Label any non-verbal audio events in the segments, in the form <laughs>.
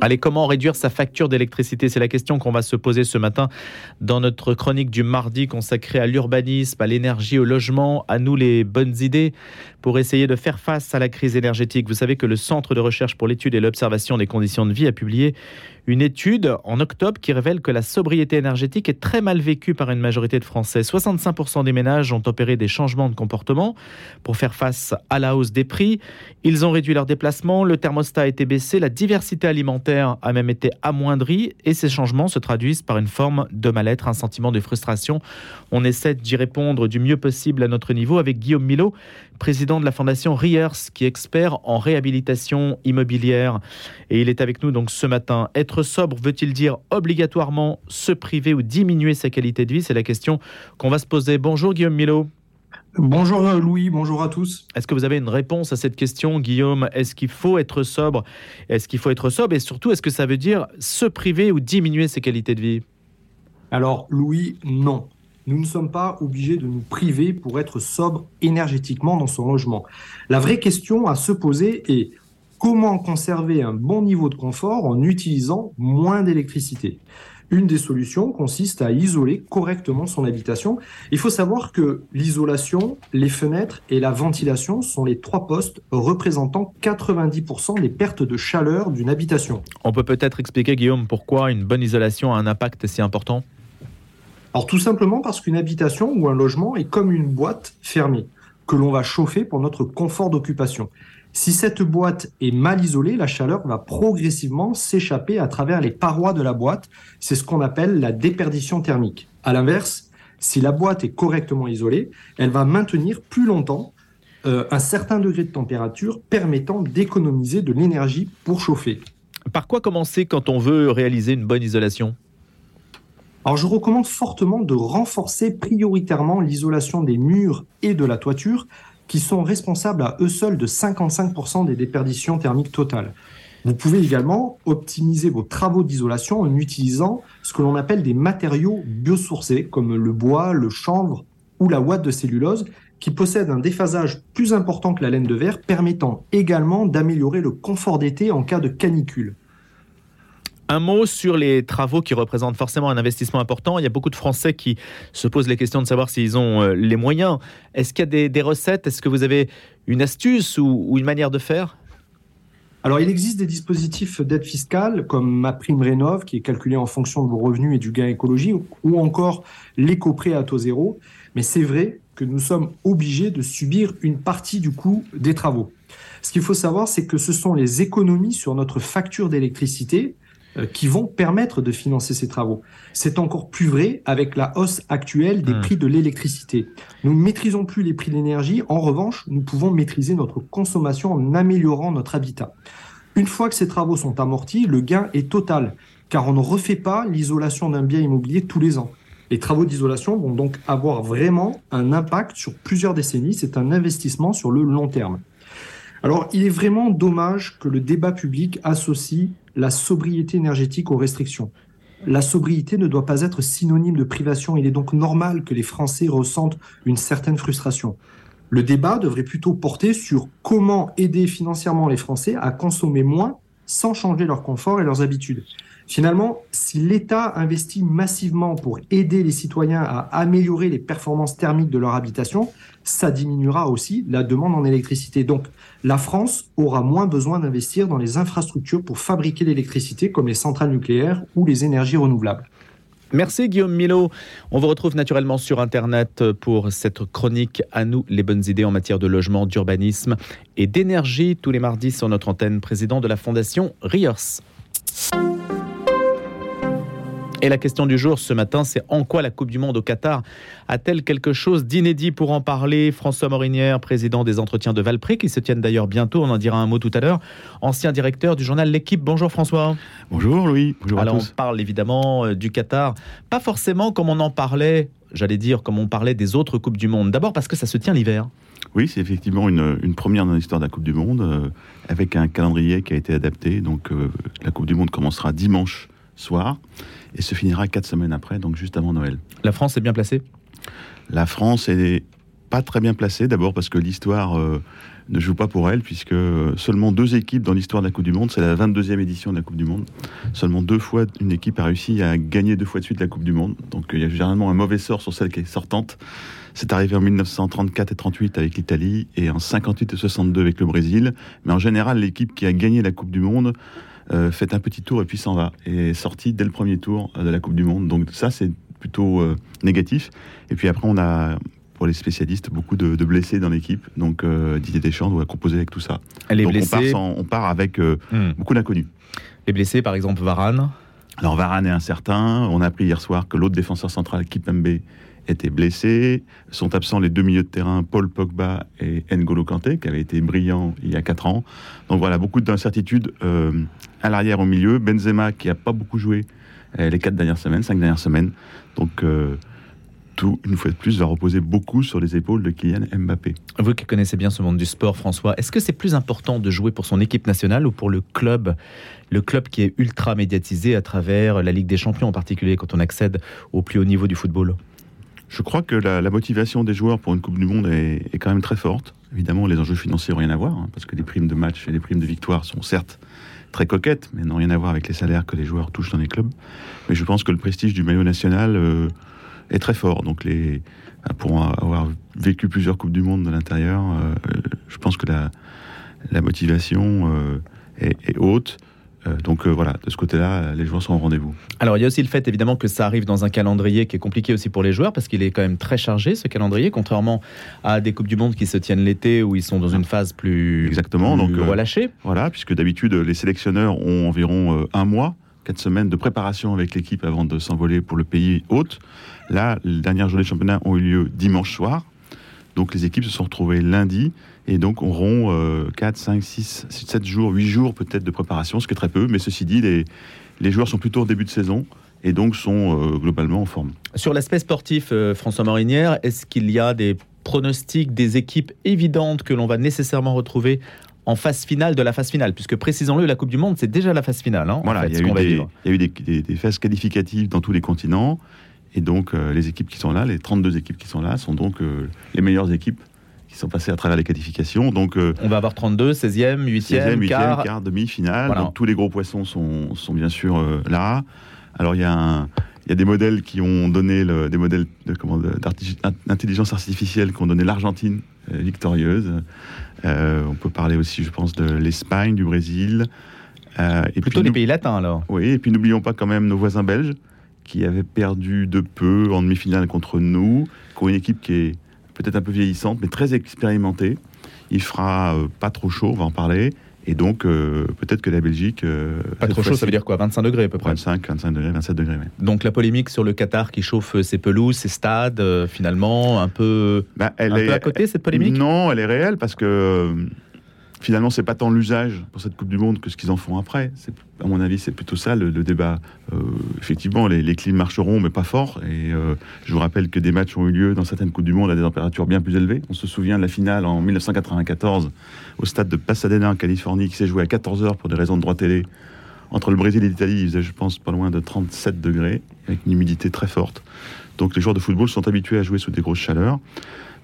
Allez, comment réduire sa facture d'électricité? C'est la question qu'on va se poser ce matin dans notre chronique du mardi consacrée à l'urbanisme, à l'énergie, au logement, à nous les bonnes idées pour essayer de faire face à la crise énergétique. Vous savez que le Centre de recherche pour l'étude et l'observation des conditions de vie a publié une étude en octobre qui révèle que la sobriété énergétique est très mal vécue par une majorité de Français. 65% des ménages ont opéré des changements de comportement pour faire face à la hausse des prix. Ils ont réduit leurs déplacements, le thermostat a été baissé, la diversité alimentaire a même été amoindrie et ces changements se traduisent par une forme de mal-être, un sentiment de frustration. On essaie d'y répondre du mieux possible à notre niveau avec Guillaume Milot, président de la fondation Riers, qui est expert en réhabilitation immobilière. Et il est avec nous donc ce matin. Être sobre veut-il dire obligatoirement se priver ou diminuer sa qualité de vie? C'est la question qu'on va se poser. Bonjour Guillaume Milot. Bonjour Louis, bonjour à tous. Est-ce que vous avez une réponse à cette question, Guillaume? Est-ce qu'il faut être sobre? Est-ce qu'il faut être sobre? Et surtout, est-ce que ça veut dire se priver ou diminuer ses qualités de vie? Alors, Louis, non. Nous ne sommes pas obligés de nous priver pour être sobre énergétiquement dans son logement. La vraie question à se poser est comment conserver un bon niveau de confort en utilisant moins d'électricité une des solutions consiste à isoler correctement son habitation. Il faut savoir que l'isolation, les fenêtres et la ventilation sont les trois postes représentant 90% des pertes de chaleur d'une habitation. On peut peut-être expliquer, Guillaume, pourquoi une bonne isolation a un impact si important? Alors tout simplement parce qu'une habitation ou un logement est comme une boîte fermée que l'on va chauffer pour notre confort d'occupation. Si cette boîte est mal isolée, la chaleur va progressivement s'échapper à travers les parois de la boîte. C'est ce qu'on appelle la déperdition thermique. À l'inverse, si la boîte est correctement isolée, elle va maintenir plus longtemps euh, un certain degré de température permettant d'économiser de l'énergie pour chauffer. Par quoi commencer quand on veut réaliser une bonne isolation? Alors je recommande fortement de renforcer prioritairement l'isolation des murs et de la toiture qui sont responsables à eux seuls de 55% des déperditions thermiques totales. Vous pouvez également optimiser vos travaux d'isolation en utilisant ce que l'on appelle des matériaux biosourcés, comme le bois, le chanvre ou la ouate de cellulose, qui possèdent un déphasage plus important que la laine de verre, permettant également d'améliorer le confort d'été en cas de canicule. Un mot sur les travaux qui représentent forcément un investissement important. Il y a beaucoup de Français qui se posent les questions de savoir s'ils ont euh, les moyens. Est-ce qu'il y a des, recettes? Est-ce que vous avez une astuce ou, une manière de faire? Alors, il existe des dispositifs d'aide fiscale comme ma prime rénov qui est calculée en fonction de vos revenus et du gain écologique ou encore l'éco-prêt à taux zéro. Mais c'est vrai que nous sommes obligés de subir une partie du coût des travaux. Ce qu'il faut savoir, c'est que ce sont les économies sur notre facture d'électricité qui vont permettre de financer ces travaux. C'est encore plus vrai avec la hausse actuelle des hmm. prix de l'électricité. Nous ne maîtrisons plus les prix de l'énergie. En revanche, nous pouvons maîtriser notre consommation en améliorant notre habitat. Une fois que ces travaux sont amortis, le gain est total, car on ne refait pas l'isolation d'un bien immobilier tous les ans. Les travaux d'isolation vont donc avoir vraiment un impact sur plusieurs décennies. C'est un investissement sur le long terme. Alors, il est vraiment dommage que le débat public associe la sobriété énergétique aux restrictions. La sobriété ne doit pas être synonyme de privation. Il est donc normal que les Français ressentent une certaine frustration. Le débat devrait plutôt porter sur comment aider financièrement les Français à consommer moins sans changer leur confort et leurs habitudes. Finalement, si l'État investit massivement pour aider les citoyens à améliorer les performances thermiques de leur habitation, ça diminuera aussi la demande en électricité. Donc, la France aura moins besoin d'investir dans les infrastructures pour fabriquer l'électricité, comme les centrales nucléaires ou les énergies renouvelables. Merci Guillaume Milo. On vous retrouve naturellement sur Internet pour cette chronique à nous les bonnes idées en matière de logement, d'urbanisme et d'énergie tous les mardis sur notre antenne, président de la Fondation Rios. Et la question du jour ce matin, c'est en quoi la Coupe du Monde au Qatar a-t-elle quelque chose d'inédit pour en parler? François Morinière, président des entretiens de Valpré, qui se tiennent d'ailleurs bientôt, on en dira un mot tout à l'heure, ancien directeur du journal L'équipe. Bonjour François. Bonjour Louis. Bonjour Alors à tous. on parle évidemment euh, du Qatar, pas forcément comme on en parlait, j'allais dire comme on parlait des autres Coupes du Monde. D'abord parce que ça se tient l'hiver. Oui, c'est effectivement une, première dans l'histoire de la Coupe du Monde, euh, avec un calendrier qui a été adapté. Donc euh, la Coupe du Monde commencera dimanche soir et se finira quatre semaines après, donc juste avant Noël. La France est bien placée? La France est pas très bien placée, d'abord parce que l'histoire ne joue pas pour elle, puisque seulement deux équipes dans l'histoire de la Coupe du Monde, c'est la 22e édition de la Coupe du Monde, seulement deux fois une équipe a réussi à gagner deux fois de suite la Coupe du Monde. Donc il y a généralement un mauvais sort sur celle qui est sortante. C'est arrivé en 1934 et 38 avec l'Italie et en 58 et 62 avec le Brésil. Mais en général, l'équipe qui a gagné la Coupe du Monde euh, fait un petit tour et puis s'en va. Et est sortie dès le premier tour de la Coupe du Monde. Donc ça, c'est plutôt euh, négatif. Et puis après, on a pour les spécialistes, beaucoup de, blessés dans l'équipe. Donc euh, Didier Deschamps doit composer avec tout ça. Les Donc blessés... on, part avec euh, hmm. beaucoup d'inconnus. Les blessés, par exemple, Varane Alors Varane est incertain. On a appris hier soir que l'autre défenseur central, Kipembe, était blessé. Sont absents les deux milieux de terrain, Paul Pogba et N'Golo Kanté, qui avaient été brillants il y a quatre ans. Donc voilà, beaucoup d'incertitudes euh, à l'arrière, au milieu. Benzema, qui n'a pas beaucoup joué les quatre dernières semaines, cinq dernières semaines. Donc tout, une fois de plus, va reposer beaucoup sur les épaules de Kylian Mbappé. Vous qui connaissez bien ce monde du sport, François, est-ce que c'est plus important de jouer pour son équipe nationale ou pour le club Le club qui est ultra médiatisé à travers la Ligue des Champions, en particulier quand on accède au plus haut niveau du football? Je crois que la, motivation des joueurs pour une Coupe du Monde est, quand même très forte. Évidemment, les enjeux financiers n'ont rien à voir, hein, parce que les primes de match et les primes de victoire sont certes très coquettes, mais n'ont rien à voir avec les salaires que les joueurs touchent dans les clubs. Mais je pense que le prestige du maillot national euh, est très fort. Donc, les, pour avoir vécu plusieurs Coupes du Monde de l'intérieur, euh, je pense que la, motivation euh, est, haute. Euh, donc voilà, de ce côté-là, les joueurs sont au rendez-vous. Alors il y a aussi le fait évidemment que ça arrive dans un calendrier qui est compliqué aussi pour les joueurs parce qu'il est quand même très chargé ce calendrier, contrairement à des Coupes du Monde qui se tiennent l'été où ils sont dans une phase plus, Exactement, donc, relâchée. voilà, puisque d'habitude les sélectionneurs ont environ un mois, quatre semaines de préparation avec l'équipe avant de s'envoler pour le pays hôte. Là, les dernières journées de championnat ont eu lieu dimanche soir. Donc les équipes se sont retrouvées lundi et donc auront 4, 5, 6, 7 jours, 8 jours peut-être de préparation, ce qui est très peu. Mais ceci dit, les, les joueurs sont plutôt au début de saison et donc sont euh, globalement en forme. Sur l'aspect sportif, euh, François Morinière, est-ce qu'il y a des pronostics, des équipes évidentes que l'on va nécessairement retrouver en phase finale de la phase finale, puisque précisons-le, la Coupe du Monde, c'est déjà la phase finale. Hein, voilà, il, y a eu des, phases qualificatives dans tous les continents. Et donc, euh, les équipes qui sont là, les 32 équipes qui sont là, sont donc euh, les meilleures équipes qui sont passées à travers les qualifications. Donc, euh, On va avoir 32, 16e, 8e, 8e quart, quart demi-finale. Donc, tous les gros poissons sont, sont bien sûr là. Alors, il y, a il y a des modèles qui ont donné le, des modèles d'intelligence artificielle qui ont donné l'Argentine victorieuse. on peut parler aussi, je pense, de l'Espagne, du Brésil. et Plutôt les pays latins, alors. Oui, et puis n'oublions pas quand même nos voisins belges qui avait perdu de peu en demi-finale contre nous, qui ont une équipe qui est peut-être un peu vieillissante, mais très expérimentée. Il fera euh, pas trop chaud, on va en parler. Et donc, euh, peut-être que la Belgique. Euh, pas trop chaud, ça veut dire quoi? 25 degrés à peu près? 25, 25 degrés, 27 degrés, Donc, la polémique sur le Qatar qui chauffe ses pelouses, ses stades, finalement, un peu, bah, elle est, à côté, cette polémique? Non, elle est réelle parce que finalement, c'est pas tant l'usage pour cette Coupe du Monde que ce qu'ils en font après. À mon avis, c'est plutôt ça le, débat. Euh, effectivement, les, les clims marcheront, mais pas fort. Et euh, je vous rappelle que des matchs ont eu lieu dans certaines Coupes du Monde à des températures bien plus élevées. On se souvient de la finale en 1994 au stade de Pasadena en Californie qui s'est jouée à 14 heures pour des raisons de droit télé. Entre le Brésil et l'Italie, il faisait, je pense, pas loin de 37 degrés, avec une humidité très forte. Donc les joueurs de football sont habitués à jouer sous des grosses chaleurs.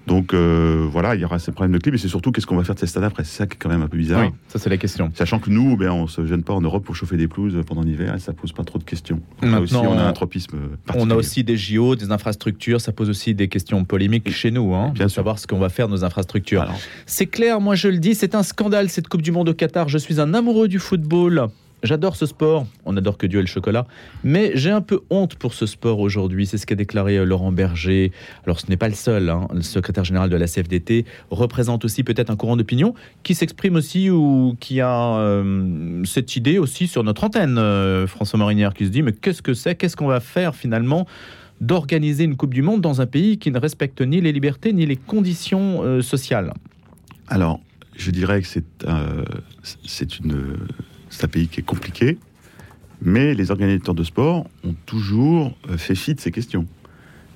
Donc euh, voilà, il y aura ces problèmes de clip, et c'est surtout qu'est-ce qu'on va faire de ces stades après. C'est ça qui est quand même un peu bizarre. Oui, ça c'est la question. Sachant que nous, ben, on se gêne pas en Europe pour chauffer des pelouses pendant l'hiver, et ça pose pas trop de questions. Maintenant, aussi, on a un tropisme On a aussi des JO, des infrastructures, ça pose aussi des questions polémiques chez nous, hein, bien savoir ce qu'on va faire de nos infrastructures. C'est clair, moi je le dis, c'est un scandale cette Coupe du Monde au Qatar. Je suis un amoureux du football. J'adore ce sport, on adore que Dieu et le chocolat, mais j'ai un peu honte pour ce sport aujourd'hui, c'est ce qu'a déclaré euh, Laurent Berger. Alors ce n'est pas le seul, hein. le secrétaire général de la CFDT représente aussi peut-être un courant d'opinion qui s'exprime aussi ou qui a euh, cette idée aussi sur notre antenne, euh, François Morinière, qui se dit mais qu'est-ce que c'est, qu'est-ce qu'on va faire finalement d'organiser une Coupe du Monde dans un pays qui ne respecte ni les libertés ni les conditions sociales? Alors, je dirais que c'est une c'est un pays qui est compliqué, mais les organisateurs de sport ont toujours euh, fait fi de ces questions.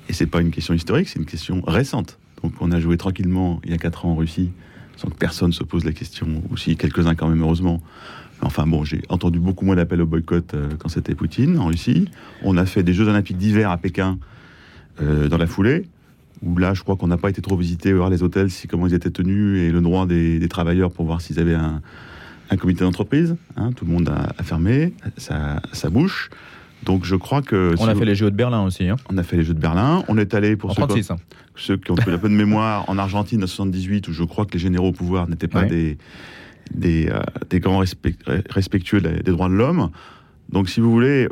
Et c'est pas une question historique, c'est une question récente. Donc on a joué tranquillement il y a 4 ans en Russie, sans que personne se pose la question, aussi quelques-uns quand même heureusement. Enfin bon, j'ai entendu beaucoup moins d'appels au boycott euh, quand c'était Poutine en Russie. On a fait des Jeux olympiques d'hiver à Pékin euh, dans la foulée. où là, je crois qu'on n'a pas été trop visité, voir les hôtels, si, comment ils étaient tenus, et le droit des, travailleurs pour voir s'ils avaient un, comité d'entreprise. Hein. tout le monde a, fermé sa, bouche. Donc je crois que... On a fait les Jeux de Berlin aussi. Hein. On a fait les Jeux de Berlin. On est allé, pour ceux, qui, hein. ceux, qui ont un peu de mémoire, en Argentine en 78, où je crois que les généraux au pouvoir n'étaient pas des, des, euh, des grands respectueux des droits de l'homme. Donc si vous voulez,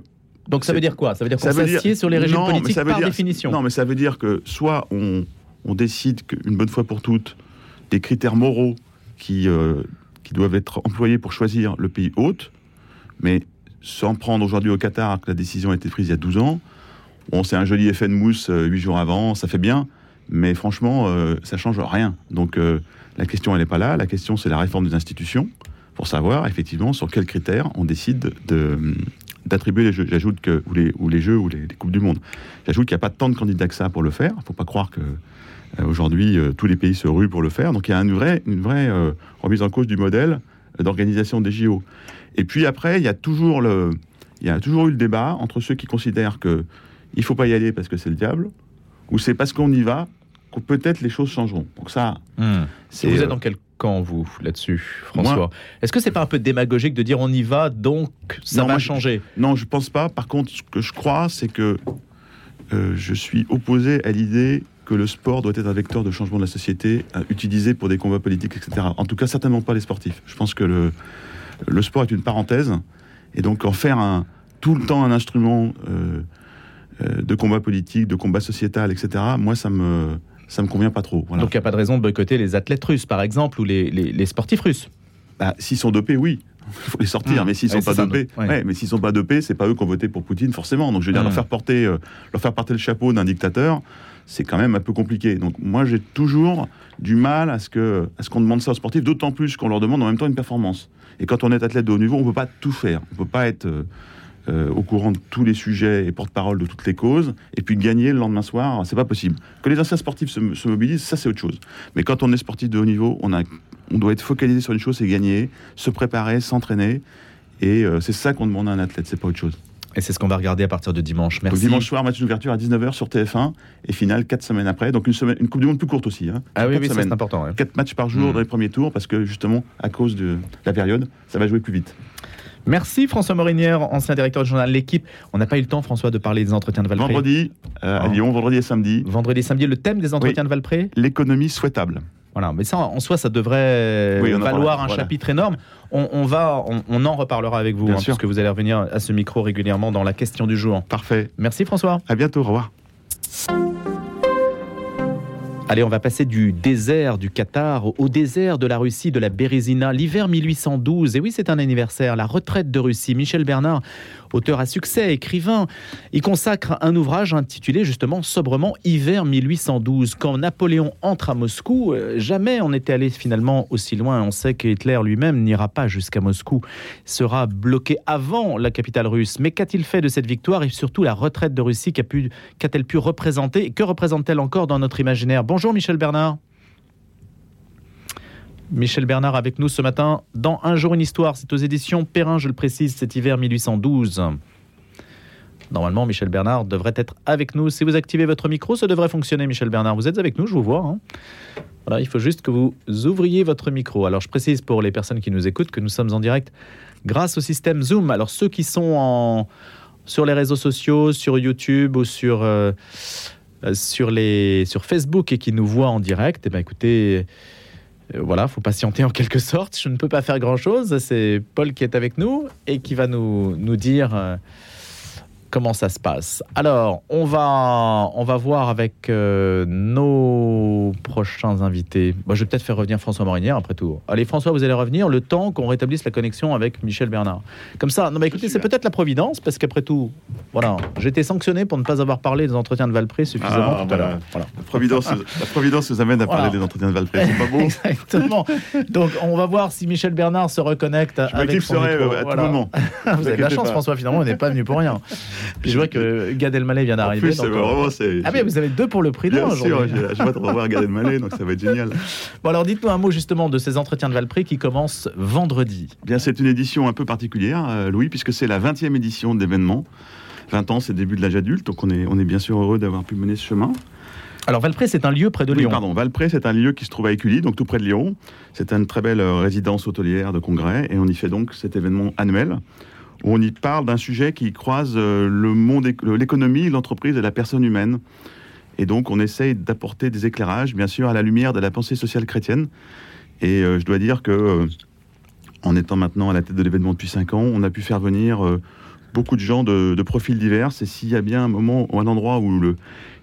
donc ça veut dire quoi? Ça veut dire qu'on s'assied sur les régimes politiques par définition Non, mais ça veut dire que soit on, décide qu'une bonne fois pour toutes, des critères moraux qui, euh, qui doivent être employés pour choisir le pays hôte, mais sans prendre aujourd'hui au Qatar que la décision a été prise il y a 12 ans, bon, c'est un joli effet de mousse euh, huit jours avant, ça fait bien, mais franchement, euh, ça change rien. Donc la question, elle n'est pas là. La question, c'est la réforme des institutions pour savoir effectivement sur quels critères on décide de, d'attribuer les jeux. J'ajoute que, ou les, les jeux, ou les, Coupes du Monde. J'ajoute qu'il n'y a pas tant de candidats que ça pour le faire. Il ne faut pas croire que euh, aujourd'hui euh, tous les pays se ruent pour le faire. Donc il y a une vraie, une vraie euh, remise en cause du modèle d'organisation des JO. Et puis après, il y a toujours le, il y a toujours eu le débat entre ceux qui considèrent que il faut pas y aller parce que c'est le diable, ou c'est parce qu'on y va que peut-être les choses changeront. Donc ça, hmm. c'est vous êtes dans quel quand vous là-dessus, François Est-ce que c'est pas un peu démagogique de dire on y va, donc ça va changer? Non, je pense pas. Par contre, ce que je crois, c'est que euh, je suis opposé à l'idée que le sport doit être un vecteur de changement de la société, utilisé pour des combats politiques, etc. En tout cas, certainement pas les sportifs. Je pense que le, le sport est une parenthèse, et donc en faire un, tout le temps un instrument euh, euh, de combat politique, de combat sociétal, etc., moi, ça me ça me convient pas trop. Donc il n'y a pas de raison de boycotter les athlètes russes, par exemple, ou les, les, sportifs russes bah, S'ils sont dopés, oui. Il <laughs> faut les sortir, mmh. mais s'ils ne sont, pas dopés, mais s'ils sont pas dopés, c'est pas eux qui ont voté pour Poutine forcément. Donc je veux dire leur mmh. faire porter, euh, leur faire porter le chapeau d'un dictateur, c'est quand même un peu compliqué. Donc moi j'ai toujours du mal à ce qu'on demande ça aux sportifs, d'autant plus qu'on leur demande en même temps une performance. Et quand on est athlète de haut niveau, on peut pas tout faire. On peut pas être euh, euh, au courant de tous les sujets et porte-parole de toutes les causes, et puis gagner le lendemain soir, c'est pas possible. Que les anciens sportifs se, mobilisent, ça c'est autre chose. Mais quand on est sportif de haut niveau, on, a, on doit être focalisé sur une chose, c'est gagner, se préparer, s'entraîner, et euh, c'est ça qu'on demande à un athlète, c'est pas autre chose. Et c'est ce qu'on va regarder à partir de dimanche. Merci. dimanche soir, match d'ouverture à 19h sur TF1 et finale 4 semaines après. Donc une, semaine, une Coupe du Monde plus courte aussi. Hein. Ah oui, oui c'est important. 4 matchs par jour hmm. dans les premiers tours parce que justement, à cause de la période, ça va jouer plus vite. Merci François Morinière, ancien directeur du journal L'équipe. On n'a pas eu le temps, François, de parler des entretiens de Valpré. Vendredi euh, à ah. Lyon, vendredi et samedi. Vendredi et samedi, le thème des entretiens de Valpré L'économie souhaitable. Voilà, mais ça, en soi, ça devrait valoir un chapitre énorme. On, va, on, en reparlera avec vous, hein, puisque vous allez revenir à ce micro régulièrement dans la question du jour. Parfait. Merci François. À bientôt, au revoir. Allez, on va passer du désert du Qatar au désert de la Russie, de la Bérésina, l'hiver 1812. Et oui, c'est un anniversaire, la retraite de Russie. Michel Bernard auteur à succès, écrivain. Il consacre un ouvrage intitulé justement sobrement Hiver 1812. Quand Napoléon entre à Moscou, euh, jamais on n'était allé finalement aussi loin. On sait que Hitler lui-même n'ira pas jusqu'à Moscou, sera bloqué avant la capitale russe. Mais qu'a-t-il fait de cette victoire et surtout la retraite de Russie Qu'a-t-elle pu représenter Que représente-t-elle encore dans notre imaginaire? Bonjour Michel Bernard. Michel Bernard avec nous ce matin dans Un jour une histoire. C'est aux éditions Perrin, je le précise, cet hiver 1812. Normalement, Michel Bernard devrait être avec nous. Si vous activez votre micro, ça devrait fonctionner, Michel Bernard. Vous êtes avec nous, je vous vois. Hein. il faut juste que vous ouvriez votre micro. Alors, je précise pour les personnes qui nous écoutent que nous sommes en direct grâce au système Zoom. Alors, ceux qui sont sur les réseaux sociaux, sur YouTube ou sur, euh, sur, les, sur Facebook et qui nous voient en direct, eh bien, écoutez, euh, voilà, faut patienter en quelque sorte. Je ne peux pas faire grand-chose. C'est Paul qui est avec nous et qui va nous, nous dire euh, comment ça se passe. Alors, on va, on va voir avec euh, nos prochains invités. Moi, je vais peut-être faire revenir François Morinière après tout. Allez, François, vous allez revenir le temps qu'on rétablisse la connexion avec Michel Bernard. Comme ça, non, mais écoutez, c'est peut-être la providence, parce qu'après tout, voilà, j'ai été sanctionné pour ne pas avoir parlé des entretiens de Valpré suffisamment ah, tout à l'heure. La, providence, la providence nous amène à parler des entretiens de Valpré, c'est pas beau <laughs> Exactement. Donc, on va voir si Michel Bernard se reconnecte je avec son micro. Euh, à tout moment. <laughs> vous avez de la chance, François, finalement, on n'est pas venu pour rien. <laughs> Je vois que Gad Elmaleh vient d'arriver. Euh, ah mais vous avez deux pour le prix d'un aujourd'hui. Bien sûr, je vais revoir Gad Elmaleh, donc ça va être génial. <laughs> Bon alors dites-nous un mot justement de ces entretiens de Valpré qui commencent vendredi. Bien, c'est une édition un peu particulière, euh, Louis, puisque c'est la 20e édition d'événements. 20 ans, c'est le début de l'âge adulte, donc on est, on est bien sûr heureux d'avoir pu mener ce chemin. Alors Valpré, c'est un lieu près de Lyon. pardon, Valpré, c'est un lieu qui se trouve à Écully, donc tout près de Lyon. C'est une très belle résidence hôtelière de congrès et on y fait donc cet événement annuel où on y parle d'un sujet qui croise le monde, l'économie, l'entreprise et la personne humaine. Et donc, on essaye d'apporter des éclairages, bien sûr, à la lumière de la pensée sociale chrétienne. Et euh, je dois dire que, euh, en étant maintenant à la tête de l'événement depuis cinq ans, on a pu faire venir euh, beaucoup de gens de, profils divers. Et s'il y a bien un moment ou un endroit où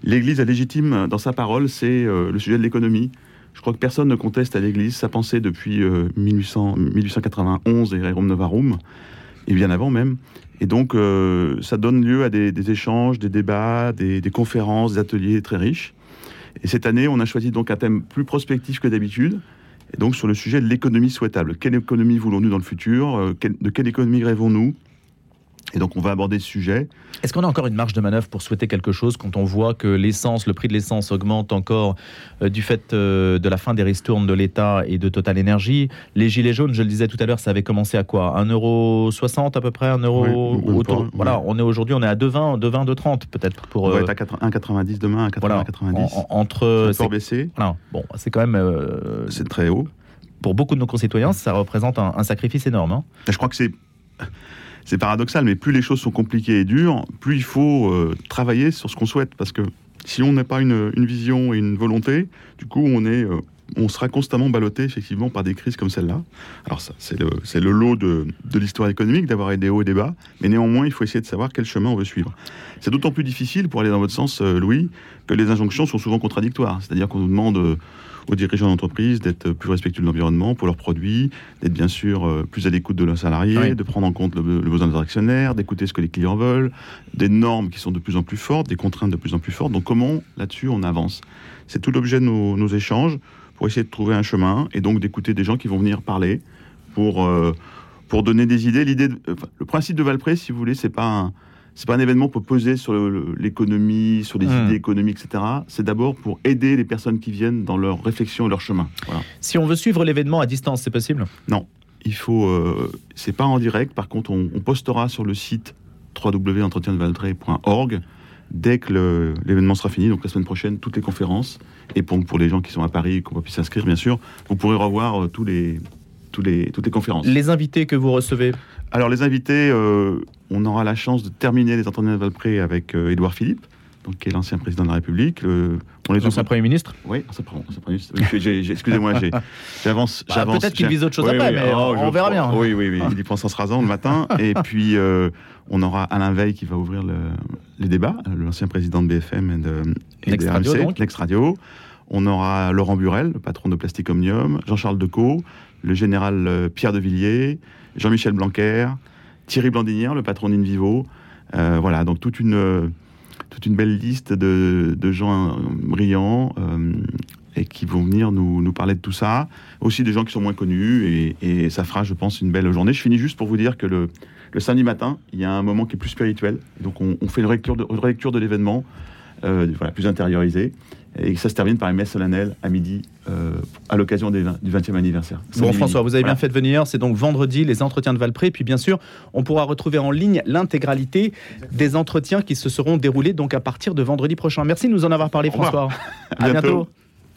l'Église est légitime dans sa parole, c'est le sujet de l'économie. Je crois que personne ne conteste à l'Église sa pensée depuis 1800, 1891 et Rerum Novarum, et bien avant même. Et donc, euh, ça donne lieu à des, échanges, des débats, des, conférences, des ateliers très riches. Et cette année, on a choisi donc un thème plus prospectif que d'habitude, et donc sur le sujet de l'économie souhaitable. Quelle économie voulons-nous dans le futur? Euh, De quelle économie rêvons-nous? Et donc on va aborder ce sujet. Est-ce qu'on a encore une marge de manœuvre pour souhaiter quelque chose quand on voit que l'essence, le prix de l'essence augmente encore euh, du fait euh, de la fin des ristournes de l'État et de Total Énergie Les gilets jaunes, je le disais tout à l'heure, ça avait commencé à quoi? 1,60€ à peu près? 1 euro autour, Voilà, on est aujourd'hui, on est à 2,20, 2,20, 2,30 peut-être pour. On va euh, être à 1,90 demain, à 1,90. Voilà, entre. C'est baissé. Voilà, bon, c'est quand même. c'est très haut. Pour beaucoup de nos concitoyens, ça représente un, un sacrifice énorme. Hein. Je crois que c'est c'est paradoxal, mais plus les choses sont compliquées et dures, plus il faut euh, travailler sur ce qu'on souhaite. Parce que si on n'a pas une, vision et une volonté, du coup, on est. Euh, on sera constamment ballotté effectivement par des crises comme celle-là. Alors ça, c'est le, lot de, de l'histoire économique d'avoir des hauts et des bas, mais néanmoins, il faut essayer de savoir quel chemin on veut suivre. C'est d'autant plus difficile, pour aller dans votre sens, euh, Louis, que les injonctions sont souvent contradictoires. C'est-à-dire qu'on nous demande aux dirigeants d'entreprise d'être plus respectueux de l'environnement pour leurs produits, d'être bien sûr euh, plus à l'écoute de leurs salariés, de prendre en compte le, besoin des actionnaires, d'écouter ce que les clients veulent, des normes qui sont de plus en plus fortes, des contraintes de plus en plus fortes. Donc comment là-dessus on avance? C'est tout l'objet de nos, échanges pour essayer de trouver un chemin et donc d'écouter des gens qui vont venir parler pour, euh, pour donner des idées. L'idée, le principe de Valpré, si vous voulez, c'est pas un c'est pas un événement pour poser sur l'économie, sur les hmm. idées économiques, etc. C'est d'abord pour aider les personnes qui viennent dans leur réflexion et leur chemin. Si on veut suivre l'événement à distance, c'est possible? Non, il faut. Euh, c'est pas en direct. Par contre, on, postera sur le site www.entretiendevaltray.org dès que l'événement sera fini, donc la semaine prochaine, toutes les conférences. Et pour, pour les gens qui sont à Paris, qu'on puisse s'inscrire, bien sûr, vous pourrez revoir euh, tous les, tous les, toutes les conférences. Les invités que vous recevez? Alors, les invités, euh, on aura la chance de terminer les entretiens de Valpré avec euh, Édouard Philippe, donc, qui est l'ancien président de la République. on est l'ancien Premier ministre Oui, ancien Premier ministre. Excusez-moi, <laughs> j'avance. Bah, Peut-être qu'il vise autre chose après, mais oh, on verra bien. Oui, oui, oui. Il y pense en se rasant le matin. <laughs> Et puis, euh, on aura Alain Veil qui va ouvrir les débats, l'ancien président de BFM et de, et Next Radio. On aura Laurent Burel, le patron de Plastic Omnium, Jean-Charles Decaux, le général euh, Pierre de Villiers, Jean-Michel Blanquer, Thierry Blandinière, le patron d'Invivo. Euh, voilà, donc toute une, toute une belle liste de, gens brillants euh, et qui vont venir nous, nous, parler de tout ça. Aussi des gens qui sont moins connus et, ça fera, je pense, une belle journée. Je finis juste pour vous dire que le, le samedi matin, il y a un moment qui est plus spirituel. Donc on, fait une relecture de, de l'événement, voilà, plus intériorisée et ça se termine par une messe solennelle à midi euh, à l'occasion du 20e anniversaire. Bon François, vous avez bien fait de venir, c'est donc vendredi les entretiens de Valpré, puis bien sûr on pourra retrouver en ligne l'intégralité des entretiens qui se seront déroulés donc à partir de vendredi prochain. Merci de nous en avoir parlé François. <laughs> À bientôt.